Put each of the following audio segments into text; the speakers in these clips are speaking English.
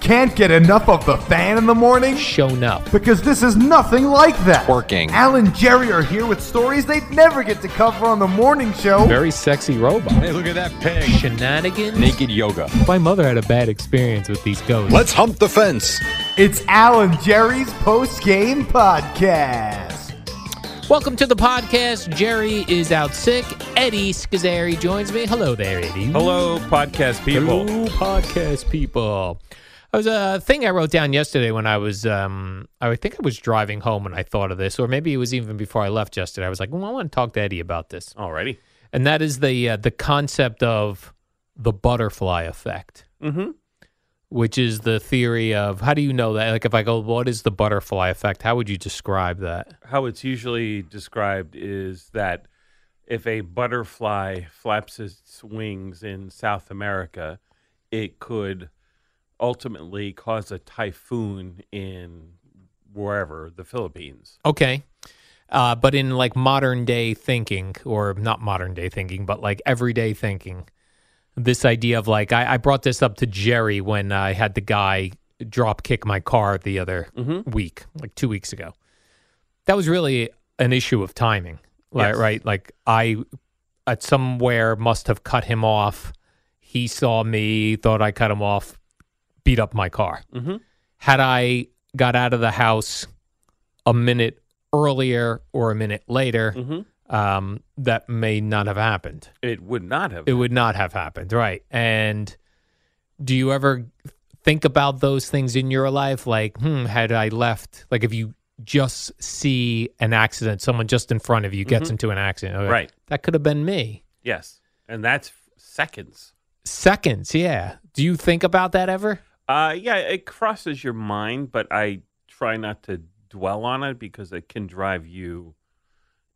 Can't get enough of the fan in the morning? shown up. Because this is nothing like that. Working. Al and Jerry are here with stories they'd never get to cover on the morning show. Very sexy robot. Hey, look at that pig. Shenanigans. Naked yoga. My mother had a bad experience with these ghosts. Let's hump the fence. It's Al and Jerry's post game podcast. Welcome to the podcast. Jerry is out sick. Eddie Scozzare joins me. Hello there, Eddie. Hello, podcast people. Hello, podcast people. I was a thing I wrote down yesterday when I was, um, I think I was driving home and I thought of this, or maybe it was even before I left yesterday. I was like, well, I want to talk to Eddie about this, Alrighty. and that is the uh, the concept of the butterfly effect. Mm-hmm. which is the theory of how do you know that? Like, if I go, what is the butterfly effect? How would you describe that? How it's usually described is that if a butterfly flaps its wings in South America, it could ultimately cause a typhoon in wherever the Philippines. Okay. Uh, but in like modern day thinking, or not modern day thinking, but like everyday thinking, this idea of like, I, I brought this up to Jerry when I had the guy drop kick my car the other week, like two weeks ago. That was really an issue of timing, like, Yes. right? Like, I at somewhere must have cut him off. He saw me, thought I cut him off, beat up my car. Mm-hmm. Had I got out of the house a minute earlier or a minute later, Mm-hmm. um, that may not have happened. It would not have. It would not have happened, right? And do you ever think about those things in your life? Like, hmm, had I left, like if you just see an accident, someone just in front of you gets Mhm. into an accident, okay, Right. That could have been me. Yes, and that's seconds. Seconds, yeah. Do you think about that ever? Uh, yeah, it crosses your mind, but I try not to dwell on it because it can drive you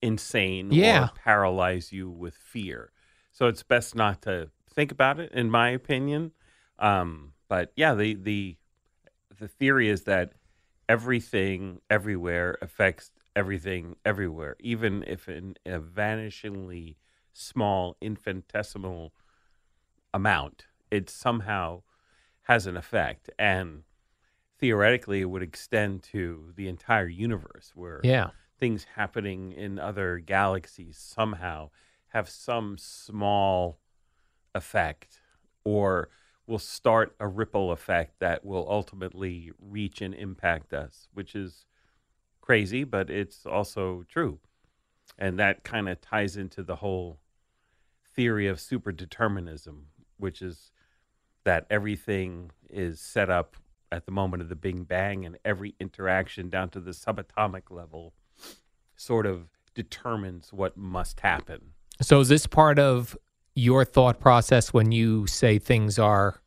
insane Yeah. or paralyze you with fear. So it's best not to think about it, in my opinion. Um, but yeah, the the the theory is that everything everywhere affects everything everywhere, even if in a vanishingly small, infinitesimal amount, it somehow has an effect. And theoretically, it would extend to the entire universe where Yeah. things happening in other galaxies somehow have some small effect or will start a ripple effect that will ultimately reach and impact us, which is crazy, but it's also true. And that kind of ties into the whole theory of superdeterminism, which is that everything is set up at the moment of the Big Bang and every interaction down to the subatomic level sort of determines what must happen. So is this part of your thought process when you say things are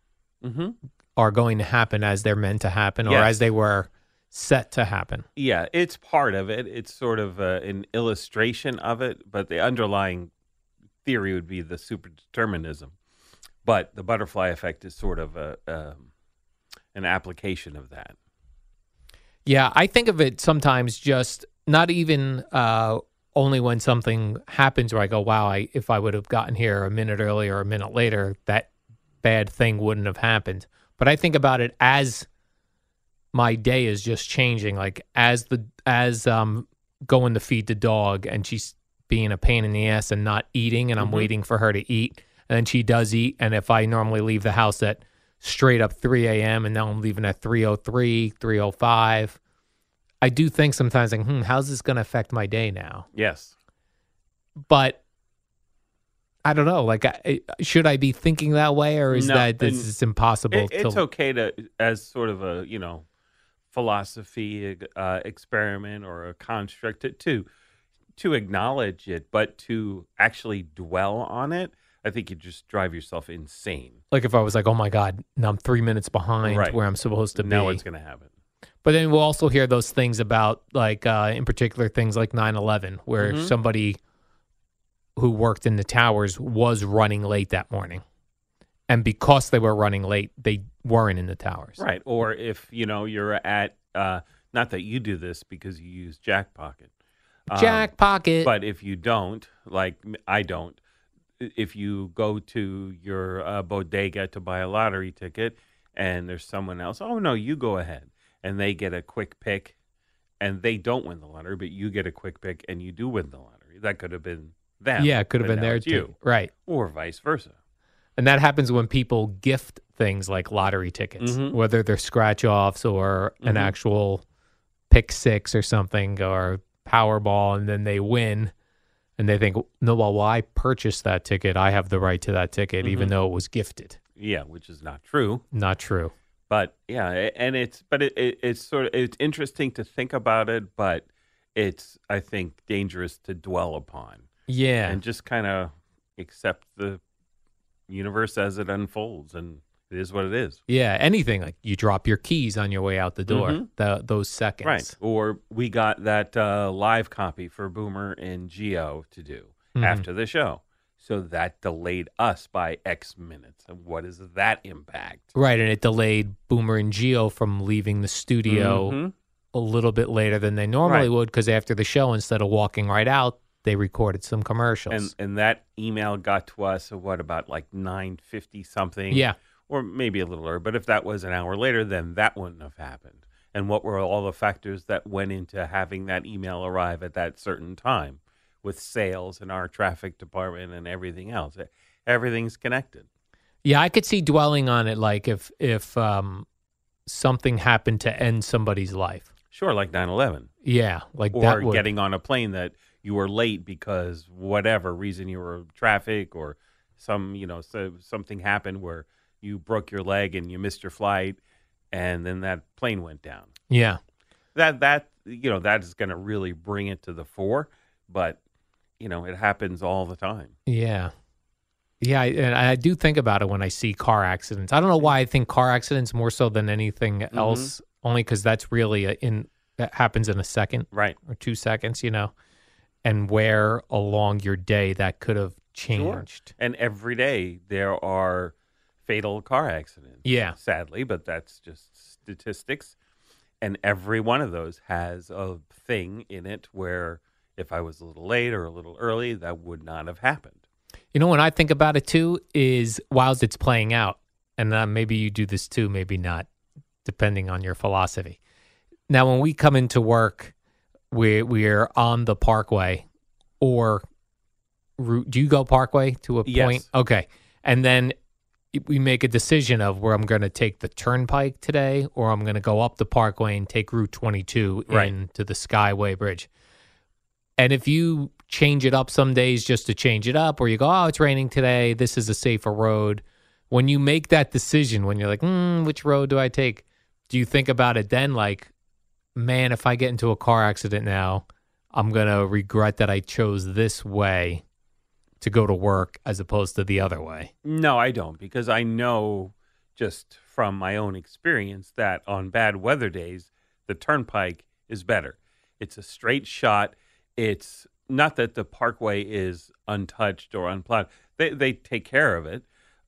Mm-hmm. are going to happen as they're meant to happen or as they were set to happen? Yeah, it's part of it. It's sort of uh, an illustration of it, but the underlying theory would be the superdeterminism. But the butterfly effect is sort of a um, an application of that. Yeah, I think of it sometimes just not even uh, only when something happens where I go, wow, I, if I would have gotten here a minute earlier or a minute later, that bad thing wouldn't have happened. But I think about it as my day is just changing. Like as the as um going to feed the dog and she's being a pain in the ass and not eating, and I'm Mhm. waiting for her to eat. And she does eat. And if I normally leave the house at straight up 3 a.m. and now I'm leaving at 3:03, 3:05, I do think sometimes like, hmm, how's this going to affect my day now? Yes. But I don't know. Like, I, should I be thinking that way, or is No, that this is impossible? It, it's to, okay to, as sort of a you know, philosophy uh, experiment or a construct to, to to acknowledge it, but to actually dwell on it, I think you just drive yourself insane. like if I was like, oh my god, now I'm three minutes behind Right. where I'm supposed to be. what's going to happen. But then we'll also hear those things about, like, uh, in particular, things like 9 11, where Mhm. somebody who worked in the towers was running late that morning. And because they were running late, they weren't in the towers. Right. Or if, you know, you're at, uh, not that you do this because you use Jack Pocket. um, Jack Pocket. But if you don't, like m- I don't, if you go to your uh, bodega to buy a lottery ticket and there's someone else, oh, no, you go ahead. And they get a quick pick and they don't win the lottery, but you get a quick pick and you do win the lottery. That could have been them. yeah, it could have been there too. Right. or vice versa. And that happens when people gift things like lottery tickets, Mhm. whether they're scratch offs or an Mhm. actual pick six or something or Powerball, and then they win. And they think, no, well, I purchased that ticket. I have the right to that ticket, even Mhm. though it was gifted. Yeah, which is not true. Not true. but yeah and it's but it, it it's sort of it's interesting to think about it but it's i think dangerous to dwell upon Yeah. and just kind of accept the universe as it unfolds and it is what it is yeah. Anything like you drop your keys on your way out the door, Mhm. the, those seconds. right or we got that uh, live copy for boomer and Gio to do Mhm. after the show so that delayed us by x minutes and what is that impact Right. And it delayed Boomer and Gio from leaving the studio Mhm. a little bit later than they normally Right. would because after the show, instead of walking right out, they recorded some commercials. and and that email got to us at what about like 950 something yeah. Or maybe a little earlier but if that was an hour later then that wouldn't have happened. And what were all the factors that went into having that email arrive at that certain time with sales and our traffic department and everything else? Everything's connected. Yeah, I could see dwelling on it like if if um something happened to end somebody's life. sure like 9-11 Yeah, like or that would, getting on a plane that you were late because whatever reason you were traffic or some you know so something happened where you broke your leg and you missed your flight and then that plane went down Yeah. that that you know that is going to really bring it to the fore but you know it happens all the time Yeah. Yeah, I, and I do think about it when I see car accidents. I don't know why I think car accidents more so than anything Mm-hmm. else, only because that's really a, in that happens in a second right or two seconds, you know, and where along your day that could have changed. and every day there are fatal car accidents Yeah. sadly but that's just statistics and every one of those has a thing in it where if i was a little late or a little early that would not have happened You know, when I think about it too, is whilst it's playing out, and uh, maybe you do this too, maybe not, depending on your philosophy. Now, when we come into work, we we're on the Parkway, or route. Do you go Parkway to a Yes. point? Okay, and then we make a decision of where I'm going to take the Turnpike today, or I'm going to go up the Parkway and take Route 22 Right. into the Skyway Bridge. And if you change it up some days just to change it up, or you go, oh, it's raining today, this is a safer road. When you make that decision, when you're like, mm, which road do I take? Do you think about it then like, man, if I get into a car accident now, I'm going to regret that I chose this way to go to work as opposed to the other way? no i don't because i know just from my own experience that on bad weather days the turnpike is better. It's a straight shot. It's not that the parkway is untouched or unplowed. They, they take care of it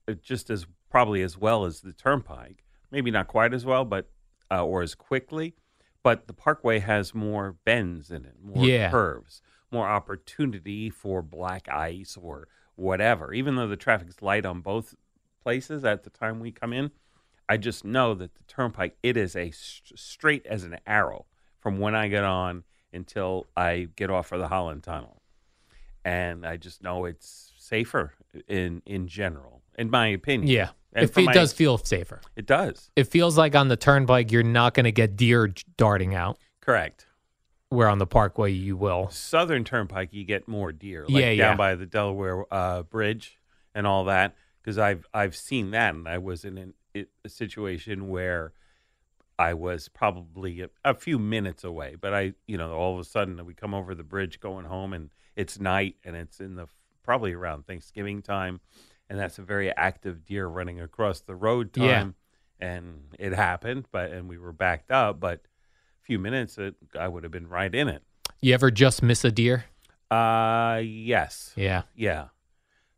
uh, just as probably as well as the turnpike. Maybe not quite as well but uh, or as quickly but the parkway has more bends in it more Yeah. curves more opportunity for black ice or whatever even though the traffic's light on both places at the time we come in i just know that the turnpike it is a st- straight as an arrow from when i get on until i get off for the holland tunnel and i just know it's safer in in general, in my opinion. Yeah. And it my- does feel safer. It does. It feels like on the turnpike you're not going to get deer darting out, Correct. Where on the parkway you will. Southern Turnpike, you get more deer, like Yeah, down yeah. by the Delaware uh, Bridge and all that. Because I've I've seen that, and I was in an, it, a situation where I was probably a, a few minutes away, but I, you know, all of a sudden we come over the bridge going home, and it's night, and it's in the probably around Thanksgiving time, and that's a very active deer running across the road time, Yeah. and it happened, but and we were backed up, but few minutes, it, I would have been right in it. You ever just miss a deer? Uh, yes. Yeah. Yeah.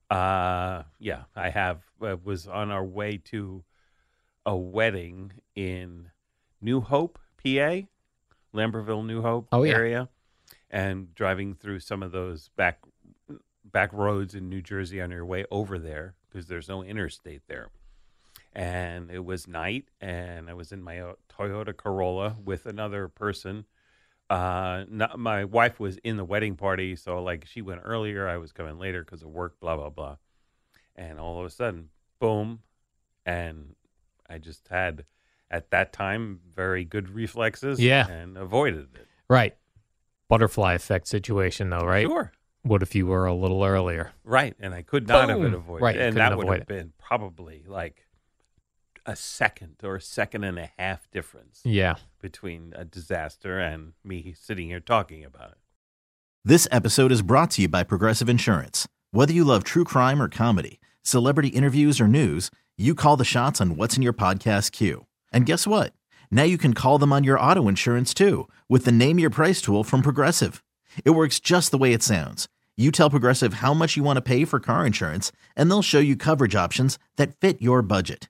Uh, yeah. I have. Uh, was on our way to a wedding in New Hope, PA, Lambertville, New Hope Oh, yeah. area, and driving through some of those back back roads in New Jersey on your way over there because there's no interstate there. And it was night, and I was in my uh, Toyota Corolla with another person uh not, my wife was in the wedding party so like she went earlier i was coming later because of work blah blah blah and all of a sudden boom and i just had at that time very good reflexes Yeah. and avoided it Right. Butterfly effect situation, though, right? sure What if you were a little earlier? right and i could not have Boom. it avoided Right, and that would have it. been probably like a second or a second and a half difference Yeah. between a disaster and me sitting here talking about it This episode is brought to you by Progressive Insurance. Whether you love true crime or comedy, celebrity interviews or news, you call the shots on what's in your podcast queue. And guess what? Now you can call them on your auto insurance too with the Name Your Price tool from Progressive. It works just the way it sounds. You tell Progressive how much you want to pay for car insurance, and they'll show you coverage options that fit your budget.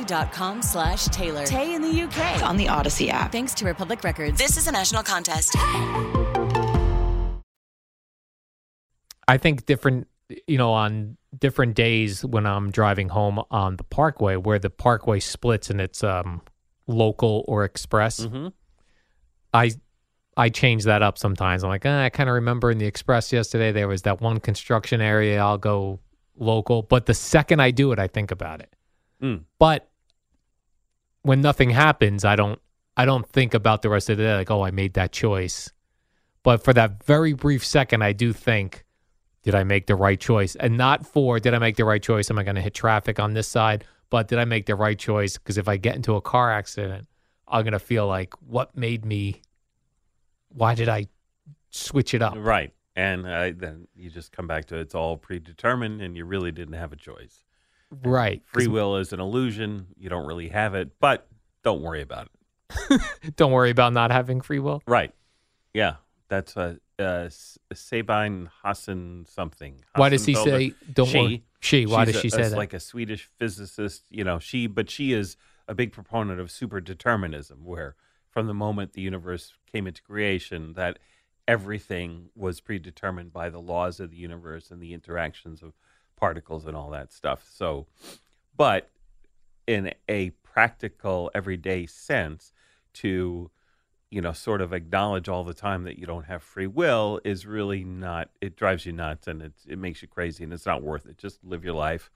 odyssey.com slash Taylor. Tay in the UK. on the Odyssey app. Thanks to Republic Records. This is a national contest. I think different, you know, on different days when I'm driving home on the parkway, where the parkway splits and it's um, local or express, mm-hmm. I I change that up sometimes. I'm like, "Ah, I kind of remember in the express yesterday there was that one construction area. I'll go local, but the second I do it, I think about it. Mm. But when nothing happens, I don't I don't think about the rest of the day. Like, oh, I made that choice. But for that very brief second, I do think, did I make the right choice? And not for did I make the right choice? Am I going to hit traffic on this side? But did I make the right choice? Because if I get into a car accident, I'm going to feel like, what made me? Why did I switch it up? Right. And uh, then you just come back to it's all predetermined and you really didn't have a choice. Right. Free will is an illusion. You don't really have it, but don't worry about it. Don't worry about not having free will. Right. Yeah. That's uh, uh, S- Sabine Hassan something. Why does he say, don't she, worry? She. Why does she a- say a- that? Like a Swedish physicist, you know, she, but she is a big proponent of super determinism, where from the moment the universe came into creation, that everything was predetermined by the laws of the universe and the interactions of particles and all that stuff. So, but in a practical, everyday sense, to you know, sort of acknowledge all the time that you don't have free will is really not. It drives you nuts and it it makes you crazy and it's not worth it. Just live your life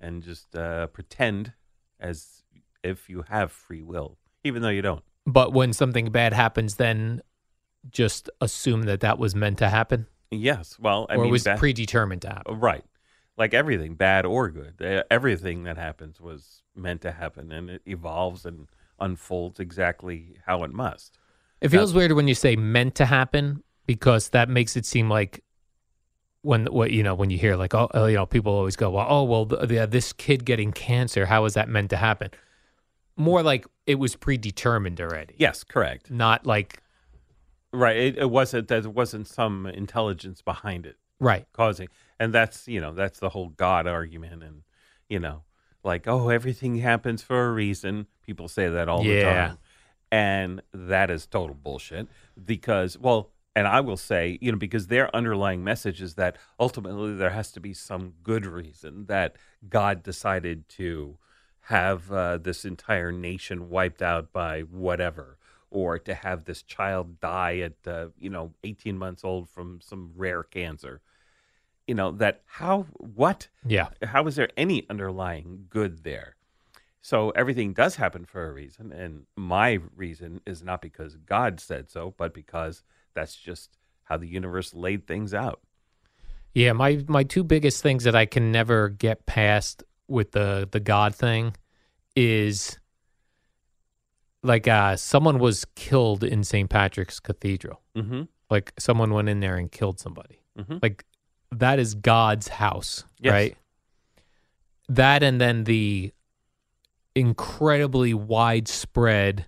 and just uh, pretend as if you have free will, even though you don't. But when something bad happens, then just assume that that was meant to happen, Yes. Well, I or mean, it was that- predetermined to happen. right. Like everything, bad or good, everything that happens was meant to happen, and it evolves and unfolds exactly how it must. It feels weird when you say meant to happen because that makes it seem like when what you know when you hear like oh uh, you know people always go well oh well the, the, this kid getting cancer how is that meant to happen? More like it was predetermined already. Yes, correct. Not like Right. It, it wasn't. There wasn't some intelligence behind it. Right. causing and that's you know that's the whole god argument and you know like oh everything happens for a reason people say that all the Yeah. time and that is total bullshit because well and i will say you know because their underlying message is that ultimately there has to be some good reason that god decided to have uh, this entire nation wiped out by whatever or to have this child die at uh, you know 18 months old from some rare cancer you know that how what Yeah. how is there any underlying good there so everything does happen for a reason and my reason is not because god said so but because that's just how the universe laid things out Yeah, my my two biggest things that I can never get past with the the God thing is like uh someone was killed in St. Patrick's Cathedral. mm-hmm. Like someone went in there and killed somebody. Mhm. Like that is God's house, Yes. right? That and then the incredibly widespread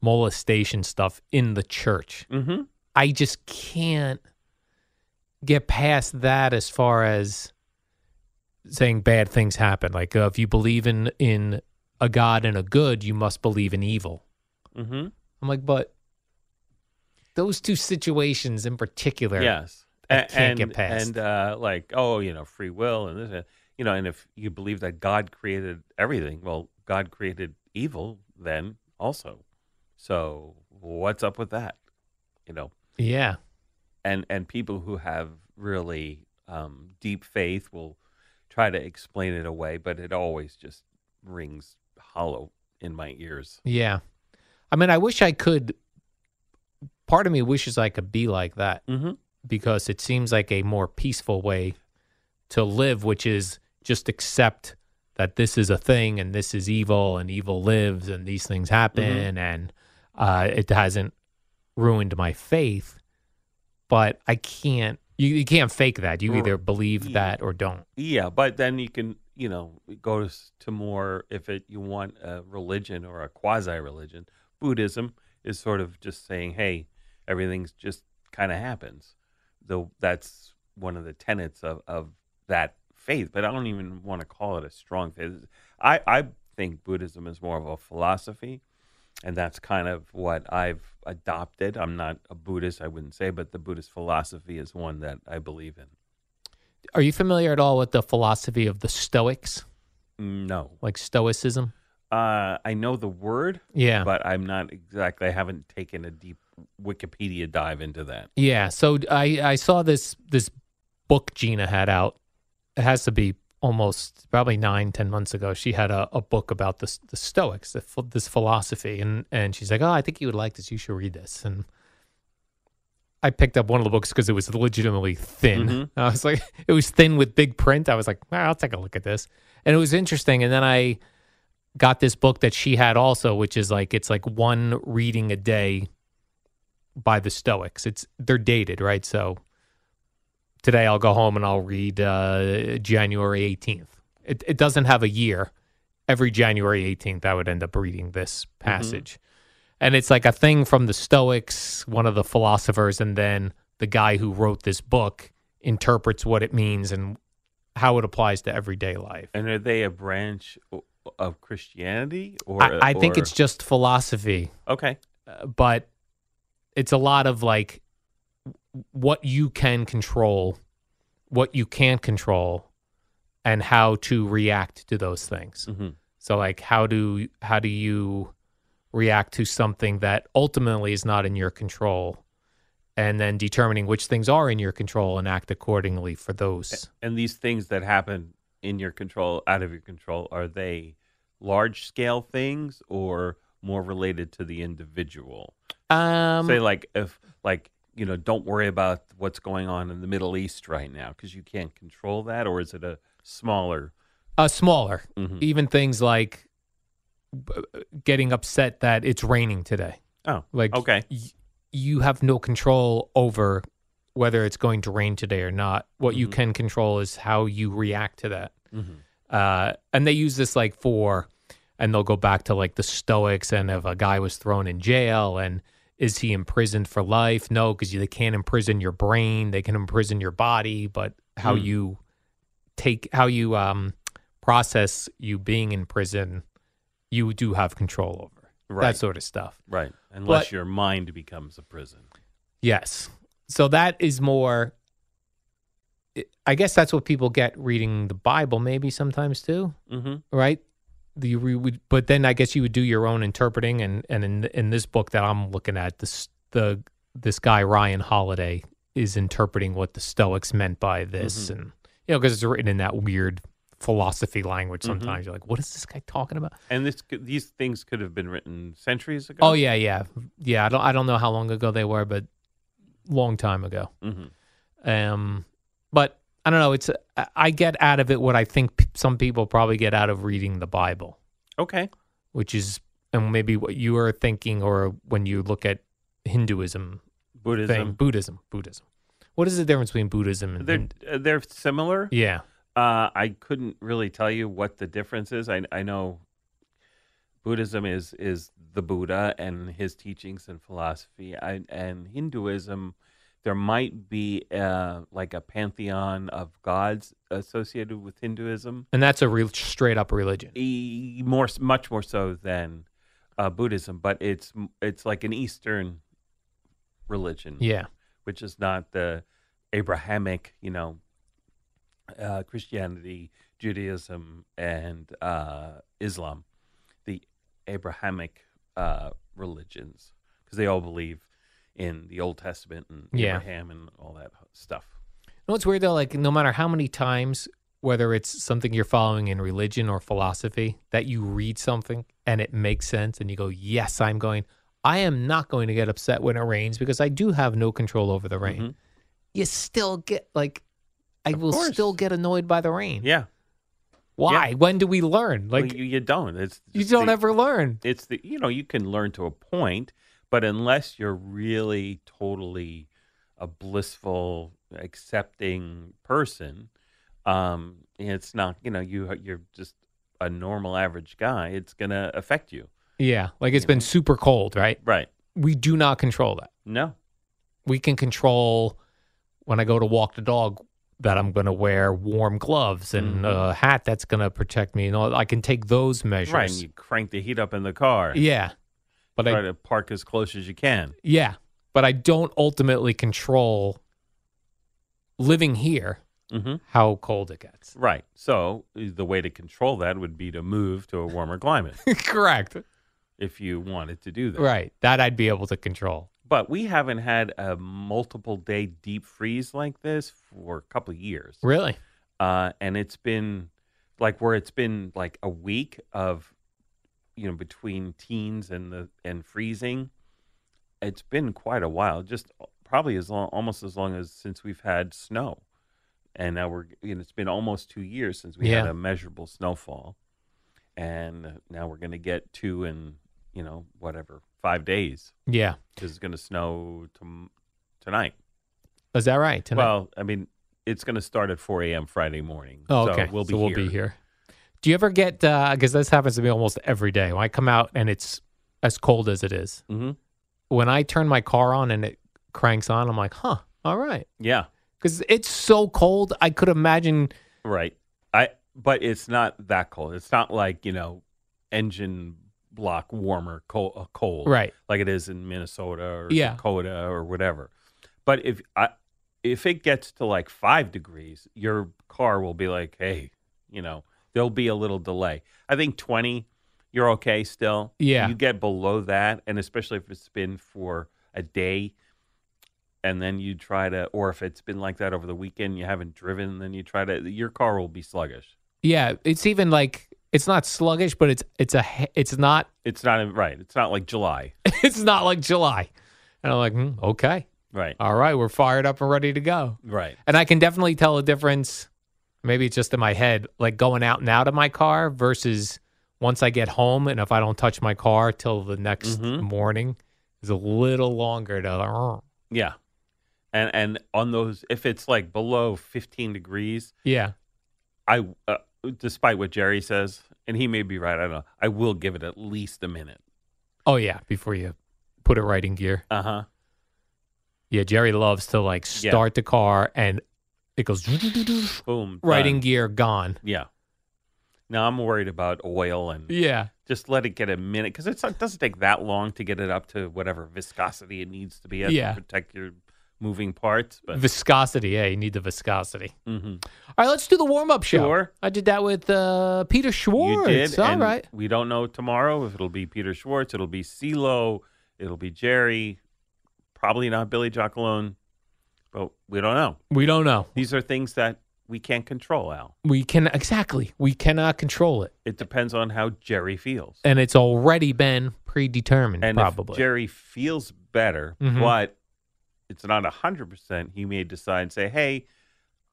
molestation stuff in the church. Mm-hmm. I just can't get past that as far as saying bad things happen. Like uh, if you believe in in a god and a good, you must believe in evil. Mm-hmm. I'm like, but those two situations in particular, yes I A- can't and, get past. and uh, like oh you know free will and this you know and if you believe that god created everything well god created evil then also so what's up with that you know yeah, and and people who have really um, deep faith will try to explain it away, but it always just rings hollow in my ears. yeah. I mean, I wish I could. Part of me wishes I could be like that Mm-hmm. Because it seems like a more peaceful way to live, which is just accept that this is a thing and this is evil and evil lives and these things happen and uh, it hasn't ruined my faith. But I can't. You, you can't fake that. You either believe Yeah. that or don't. Yeah, but then you can you know go to, s- to more if it you want a religion or a quasi religion. Buddhism is sort of just saying, hey, everything's just kind of happens. Though that's one of the tenets of, of that faith, but I don't even want to call it a strong faith. I, I think Buddhism is more of a philosophy, and that's kind of what I've adopted. I'm not a Buddhist, I wouldn't say, but the Buddhist philosophy is one that I believe in. Are you familiar at all with the philosophy of the Stoics, No. like Stoicism? Uh, I know the word, Yeah. but I'm not exactly. I haven't taken a deep Wikipedia dive into that. Yeah, so I I saw this this book Gina had out. It has to be almost probably nine ten months ago. She had a, a book about the the Stoics, the, this philosophy, and and she's like, oh, I think you would like this. You should read this. And I picked up one of the books because it was legitimately thin. Mhm. I was like, it was thin with big print. I was like, well, I'll take a look at this, and it was interesting. And then I got this book that she had also, which is like it's like one reading a day by the Stoics. It's they're dated, right? So today I'll go home and I'll read uh, January 18th. It, it doesn't have a year. Every January 18th, I would end up reading this passage. And it's like a thing from the Stoics, one of the philosophers, and then the guy who wrote this book interprets what it means and how it applies to everyday life. And are they a branch of Christianity, or I, I think or- it's just philosophy. okay? uh, but it's a lot of like what you can control, what you can't control, and how to react to those things. Mhm. So like how do how do you react to something that ultimately is not in your control and then determining which things are in your control and act accordingly for those. And these things that happen in your control, out of your control, are they large scale things or more related to the individual? Um Say like if like you know, don't worry about what's going on in the Middle East right now because you can't control that, or is it a smaller? A smaller. Mhm. Even things like getting upset that it's raining today. Oh, Like, okay, y- you have no control over whether it's going to rain today or not. What you Mhm. can control is how you react to that. Mhm. Uh, and they use this like for, and they'll go back to like the Stoics and if a guy was thrown in jail and is he imprisoned for life? No, because they can't imprison your brain. They can imprison your body, but how Hmm. you take, how you um, process you being in prison, you do have control over. Right. That sort of stuff. right. Unless But- your mind becomes a prison. Yes. So that is more. I guess that's what people get reading the Bible, maybe sometimes too, Mm-hmm. right? The, you would, but then I guess you would do your own interpreting, and and in in this book that I'm looking at, this the this guy Ryan Holiday is interpreting what the Stoics meant by this, and you know because it's written in that weird philosophy language. Sometimes you're like, what is this guy talking about? And this these things could have been written centuries ago. Oh yeah, yeah, yeah. I don't I don't know how long ago they were, but long time ago. hmm Um, but I don't know. It's I- I get out of it what I think some people probably get out of reading the Bible, Okay. which is and maybe what you are thinking, or when you look at Hinduism Buddhism. thing, Buddhism, Buddhism. What is the difference between Buddhism and They're uh, they're similar. yeah, Uh, I couldn't really tell you what the difference is. I I know Buddhism is is the Buddha and his teachings and philosophy. I, and Hinduism, there might be uh, like a pantheon of gods associated with Hinduism. and that's a real straight up religion. E- more much more so than uh, Buddhism, but it's it's like an Eastern religion Yeah, which is not the Abrahamic, you know, uh, Christianity, Judaism, and uh, Islam, the Abrahamic uh, religions, because they all believe in the Old Testament and Yeah. Abraham and all that stuff. You know what's weird though? Like no matter how many times, whether it's something you're following in religion or philosophy, that you read something and it makes sense and you go, Yes, I'm going I am not going to get upset when it rains because I do have no control over the rain. Mhm. You still get like I Of will course. still get annoyed by the rain. Yeah, Why? When do we learn? like Like you, you don't. It's you don't the- ever learn. it's the you know you can learn to a point but unless you're really totally a blissful accepting person um it's not you know you you're just a normal average guy it's going to affect you Yeah. Like it's You been know? super cold, right? right We do not control that. no we can control when I go to walk the dog that I'm going to wear warm gloves and Mhm. a hat that's going to protect me. And all, I can take those measures. right and you crank the heat up in the car yeah, but try I to park as close as you can yeah, but I don't ultimately control living here hmm how cold it gets. right so the way to control that would be to move to a warmer climate Correct. if you wanted to do that Right. That I'd be able to control. But we haven't had a multiple day deep freeze like this for a couple of years. Really? Uh, and it's been like where it's been like a week of, you know, between teens and the and freezing. It's been quite a while, just uh, probably as long, almost as long as since we've had snow. And now we're, you know, it's been almost two years since we had a measurable snowfall. And uh, now we're going to get two in, you know, whatever, five days Yeah. because it's going to snow tom tonight. Is that right? Tonight? Well, I mean, it's going to start at 4 a.m. Friday morning. Oh, so okay. we'll be so we'll here. be here. Do you ever get because this happens to me almost every day when I come out and it's as cold as it is. hmm When I turn my car on and it cranks on, I'm like, huh, all right, Yeah, because it's so cold. I could imagine. right. I but it's not that cold. It's not like you know, engine block warmer cold, uh, cold Right. like it is in Minnesota or Yeah. Dakota or whatever. But if I if it gets to like five degrees, your car will be like, hey, you know, there'll be a little delay. I think twenty, you're okay still. Yeah. You get below that, and especially if it's been for a day, and then you try to, or if it's been like that over the weekend, you haven't driven, then you try to, your car will be sluggish. Yeah, it's even like it's not sluggish, but it's it's a it's not It's not right. It's not like July. it's not like July, and I'm like, hmm, okay, Right. All right, we're fired up and ready to go. Right. And I can definitely tell a difference. Maybe it's just in my head, like going out and out of my car versus once I get home and if I don't touch my car till the next Mhm. morning is a little longer to. Yeah. And and on those, if it's like below 15 degrees, Yeah. I, uh, despite what Jerry says, and he may be right, I don't know, I will give it at least a minute. Oh yeah. Before you put it right in gear. Uh huh. Yeah. Jerry loves to like Yeah. start the car and it goes Boom. right done. gear, gone. Yeah. Now I'm worried about oil and Yeah. just let it get a minute because it doesn't take that long to get it up to whatever viscosity it needs to be at Yeah. to protect your moving parts. But Viscosity. Yeah. You need the viscosity. Mhm. All right. Let's do the warm up show. Sure. I did that with uh, Peter you Schwartz. did. All and right. We don't know tomorrow if it'll be Peter Schwartz, it'll be CeeLo, it'll be Jerry, probably not Billy Jockalone, but we don't know. We don't know. These are things that we can't control, Al. We can exactly. We cannot control it, It depends on how Jerry feels. and it's already been predetermined. And probably. if Jerry feels better, Mhm. but it's not 100%, he may decide, say, hey,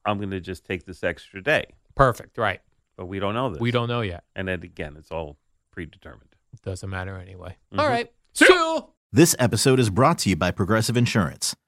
I'm going to just take this extra day. Perfect. Right. But we don't know this. We don't know yet. And then again, it's all predetermined. Doesn't matter anyway. Mhm. All right. So This episode is brought to you by Progressive Insurance.